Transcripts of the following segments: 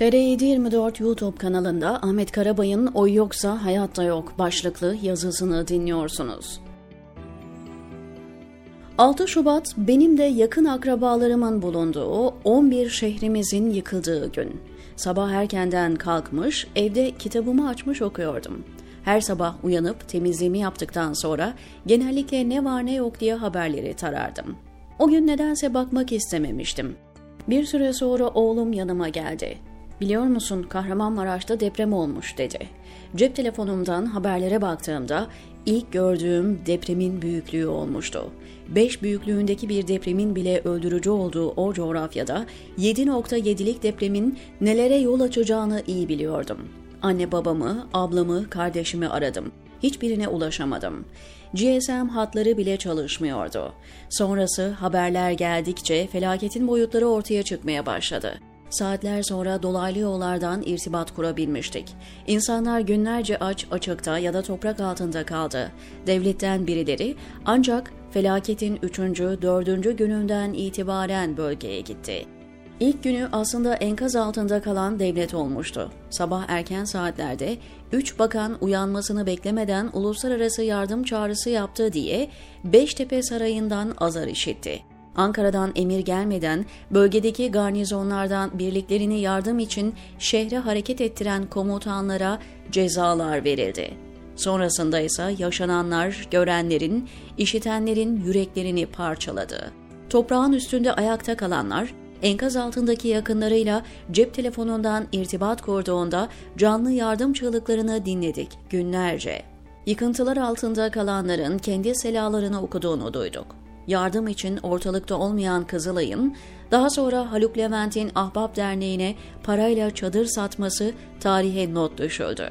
TR724 YouTube kanalında Ahmet Karabay'ın Oy Yoksa Hayatta Yok başlıklı yazısını dinliyorsunuz. 6 Şubat benim de yakın akrabalarımın bulunduğu 11 şehrimizin yıkıldığı gün. Sabah erkenden kalkmış, evde kitabımı açmış okuyordum. Her sabah uyanıp temizliğimi yaptıktan sonra genellikle ne var ne yok diye haberleri tarardım. O gün nedense bakmak istememiştim. Bir süre sonra oğlum yanıma geldi. Biliyor musun Kahramanmaraş'ta deprem olmuş dedi. Cep telefonumdan haberlere baktığımda ilk gördüğüm depremin büyüklüğü olmuştu. 5 büyüklüğündeki bir depremin bile öldürücü olduğu o coğrafyada 7.7'lik depremin nelere yol açacağını iyi biliyordum. Anne babamı, ablamı, kardeşimi aradım. Hiçbirine ulaşamadım. GSM hatları bile çalışmıyordu. Sonrası haberler geldikçe felaketin boyutları ortaya çıkmaya başladı. Saatler sonra dolaylı yollardan irtibat kurabilmiştik. İnsanlar günlerce aç, açıkta ya da toprak altında kaldı. Devletten birileri ancak felaketin 3. 4. gününden itibaren bölgeye gitti. İlk günü aslında enkaz altında kalan devlet olmuştu. Sabah erken saatlerde 3 bakan uyanmasını beklemeden uluslararası yardım çağrısı yaptı diye Beştepe Sarayı'ndan azar işitti. Ankara'dan emir gelmeden bölgedeki garnizonlardan birliklerini yardım için şehre hareket ettiren komutanlara cezalar verildi. Sonrasında ise yaşananlar görenlerin, işitenlerin yüreklerini parçaladı. Toprağın üstünde ayakta kalanlar enkaz altındaki yakınlarıyla cep telefonundan irtibat kurduğunda canlı yardım çığlıklarını dinledik günlerce. Yıkıntılar altında kalanların kendi selalarını okuduğunu duyduk. Yardım için ortalıkta olmayan Kızılay'ın daha sonra Haluk Levent'in Ahbap Derneği'ne parayla çadır satması tarihe not düşüldü.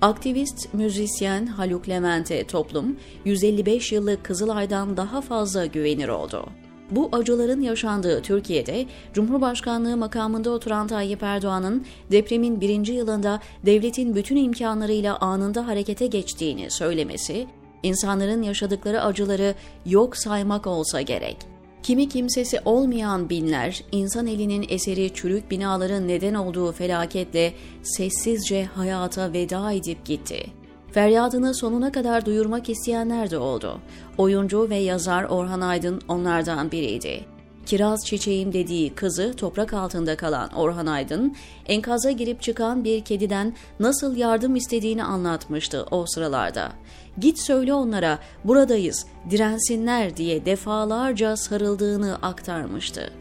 Aktivist müzisyen Haluk Levent'e toplum 155 yıllık Kızılay'dan daha fazla güvenir oldu. Bu acıların yaşandığı Türkiye'de Cumhurbaşkanlığı makamında oturan Tayyip Erdoğan'ın depremin birinci yılında devletin bütün imkanlarıyla anında harekete geçtiğini söylemesi, insanların yaşadıkları acıları yok saymak olsa gerek. Kimi kimsesi olmayan binler, insan elinin eseri çürük binaların neden olduğu felaketle sessizce hayata veda edip gitti. Feryadını sonuna kadar duyurmak isteyenler de oldu. Oyuncu ve yazar Orhan Aydın onlardan biriydi. Kiraz çiçeğim dediği kızı toprak altında kalan Orhan Aydın, enkaza girip çıkan bir kediden nasıl yardım istediğini anlatmıştı o sıralarda. Git söyle onlara buradayız, dirensinler diye defalarca sarıldığını aktarmıştı.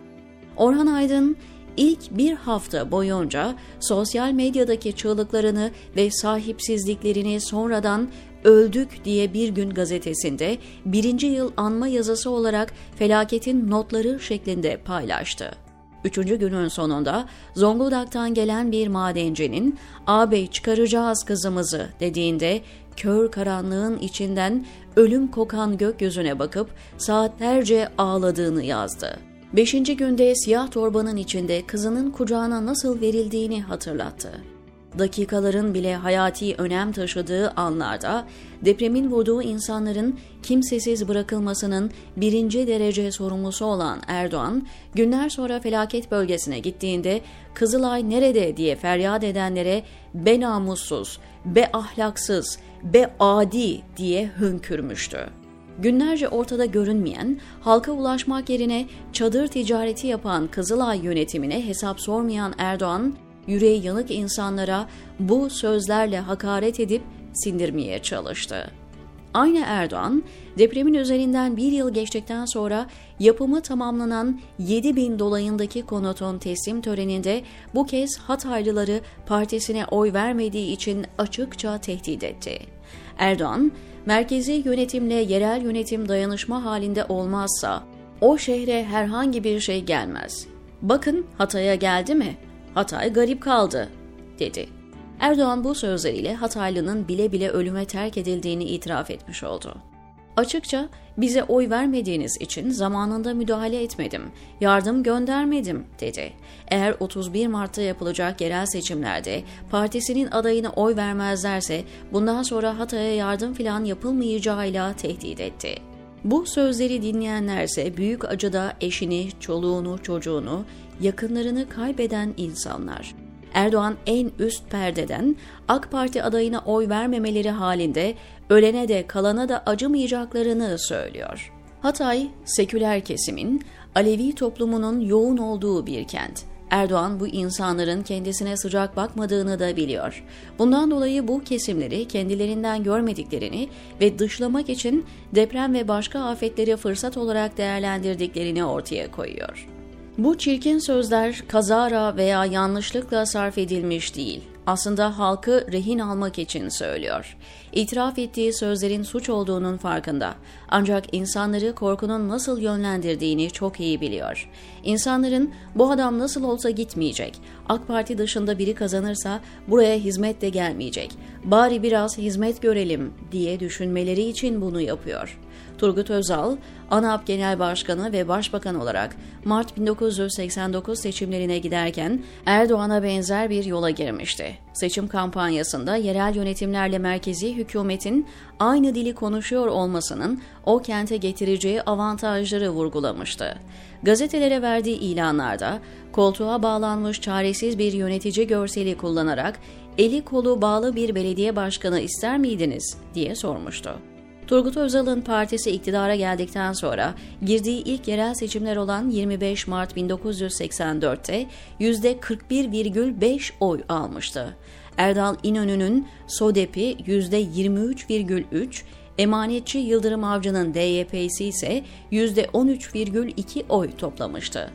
Orhan Aydın ilk bir hafta boyunca sosyal medyadaki çığlıklarını ve sahipsizliklerini sonradan Öldük diye bir gün gazetesinde birinci yıl anma yazısı olarak felaketin notları şeklinde paylaştı. Üçüncü günün sonunda Zonguldak'tan gelen bir madencinin ''Ağabey çıkaracağız kızımızı'' dediğinde kör karanlığın içinden ölüm kokan gökyüzüne bakıp saatlerce ağladığını yazdı. Beşinci günde siyah torbanın içinde kızının kucağına nasıl verildiğini hatırlattı. Dakikaların bile hayati önem taşıdığı anlarda depremin vurduğu insanların kimsesiz bırakılmasının birinci derece sorumlusu olan Erdoğan, günler sonra felaket bölgesine gittiğinde Kızılay nerede diye feryat edenlere be namussuz, be ahlaksız, be adi diye hünkürmüştü. Günlerce ortada görünmeyen, halka ulaşmak yerine çadır ticareti yapan Kızılay yönetimine hesap sormayan Erdoğan, yüreği yanık insanlara bu sözlerle hakaret edip sindirmeye çalıştı. Aynı Erdoğan, depremin üzerinden bir yıl geçtikten sonra yapımı tamamlanan 7 bin dolayındaki konoton teslim töreninde bu kez Hataylıları partisine oy vermediği için açıkça tehdit etti. Erdoğan, merkezi yönetimle yerel yönetim dayanışma halinde olmazsa o şehre herhangi bir şey gelmez. Bakın Hatay'a geldi mi? Hatay garip kaldı, dedi. Erdoğan bu sözleriyle Hataylı'nın bile bile ölüme terk edildiğini itiraf etmiş oldu. Açıkça bize oy vermediğiniz için zamanında müdahale etmedim, yardım göndermedim dedi. Eğer 31 Mart'ta yapılacak yerel seçimlerde partisinin adayına oy vermezlerse bundan sonra Hatay'a yardım filan yapılmayacağıyla tehdit etti. Bu sözleri dinleyenlerse büyük acıda eşini, çoluğunu, çocuğunu, yakınlarını kaybeden insanlar. Erdoğan en üst perdeden AK Parti adayına oy vermemeleri halinde ölene de kalana da acımayacaklarını söylüyor. Hatay, seküler kesimin, Alevi toplumunun yoğun olduğu bir kent. Erdoğan bu insanların kendisine sıcak bakmadığını da biliyor. Bundan dolayı bu kesimleri kendilerinden görmediklerini ve dışlamak için deprem ve başka afetleri fırsat olarak değerlendirdiklerini ortaya koyuyor. Bu çirkin sözler kazara veya yanlışlıkla sarf edilmiş değil aslında halkı rehin almak için söylüyor. İtiraf ettiği sözlerin suç olduğunun farkında. Ancak insanları korkunun nasıl yönlendirdiğini çok iyi biliyor. İnsanların bu adam nasıl olsa gitmeyecek. AK Parti dışında biri kazanırsa buraya hizmet de gelmeyecek. Bari biraz hizmet görelim diye düşünmeleri için bunu yapıyor. Turgut Özal, ANAP Genel Başkanı ve Başbakan olarak Mart 1989 seçimlerine giderken Erdoğan'a benzer bir yola girmişti. Seçim kampanyasında yerel yönetimlerle merkezi hükümetin aynı dili konuşuyor olmasının o kente getireceği avantajları vurgulamıştı. Gazetelere verdiği ilanlarda koltuğa bağlanmış çaresiz bir yönetici görseli kullanarak eli kolu bağlı bir belediye başkanı ister miydiniz diye sormuştu. Turgut Özal'ın partisi iktidara geldikten sonra girdiği ilk yerel seçimler olan 25 Mart 1984'te %41,5 oy almıştı. Erdal İnönü'nün SODEP'i %23,3, emanetçi Yıldırım Avcı'nın DYP'si ise %13,2 oy toplamıştı.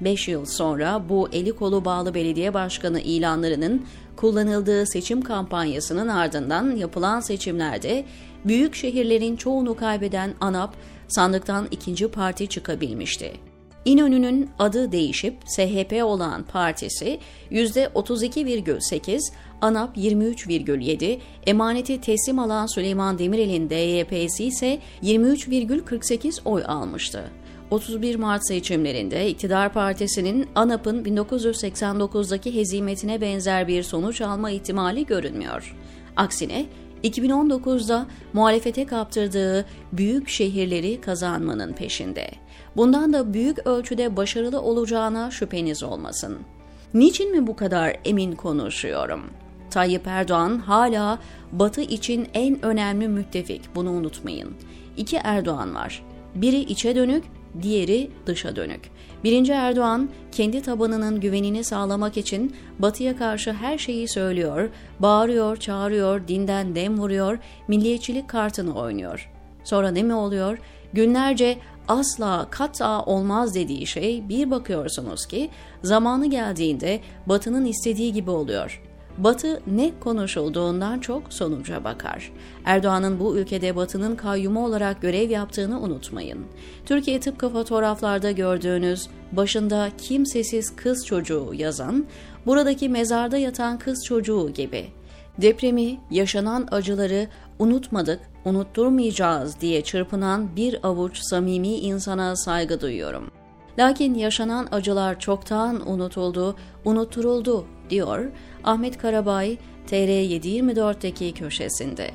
5 yıl sonra bu eli kolu bağlı belediye başkanı ilanlarının kullanıldığı seçim kampanyasının ardından yapılan seçimlerde büyük şehirlerin çoğunu kaybeden ANAP sandıktan ikinci parti çıkabilmişti. İnönü'nün adı değişip SHP olan partisi %32,8, ANAP 23,7, emaneti teslim alan Süleyman Demirel'in DYP'si ise 23,48 oy almıştı. 31 Mart seçimlerinde iktidar partisinin ANAP'ın 1989'daki hezimetine benzer bir sonuç alma ihtimali görünmüyor. Aksine 2019'da muhalefete kaptırdığı büyük şehirleri kazanmanın peşinde. Bundan da büyük ölçüde başarılı olacağına şüpheniz olmasın. Niçin mi bu kadar emin konuşuyorum? Tayyip Erdoğan hala Batı için en önemli müttefik, bunu unutmayın. İki Erdoğan var. Biri içe dönük, diğeri dışa dönük. Birinci Erdoğan kendi tabanının güvenini sağlamak için Batı'ya karşı her şeyi söylüyor, bağırıyor, çağırıyor, dinden dem vuruyor, milliyetçilik kartını oynuyor. Sonra ne mi oluyor? Günlerce asla kata olmaz dediği şey bir bakıyorsunuz ki zamanı geldiğinde Batı'nın istediği gibi oluyor. Batı ne konuşulduğundan çok sonuca bakar. Erdoğan'ın bu ülkede Batı'nın kayyumu olarak görev yaptığını unutmayın. Türkiye tıpkı fotoğraflarda gördüğünüz başında kimsesiz kız çocuğu yazan, buradaki mezarda yatan kız çocuğu gibi. Depremi, yaşanan acıları unutmadık, unutturmayacağız diye çırpınan bir avuç samimi insana saygı duyuyorum. Lakin yaşanan acılar çoktan unutuldu, unutturuldu diyor Ahmet Karabay TR724'deki köşesinde.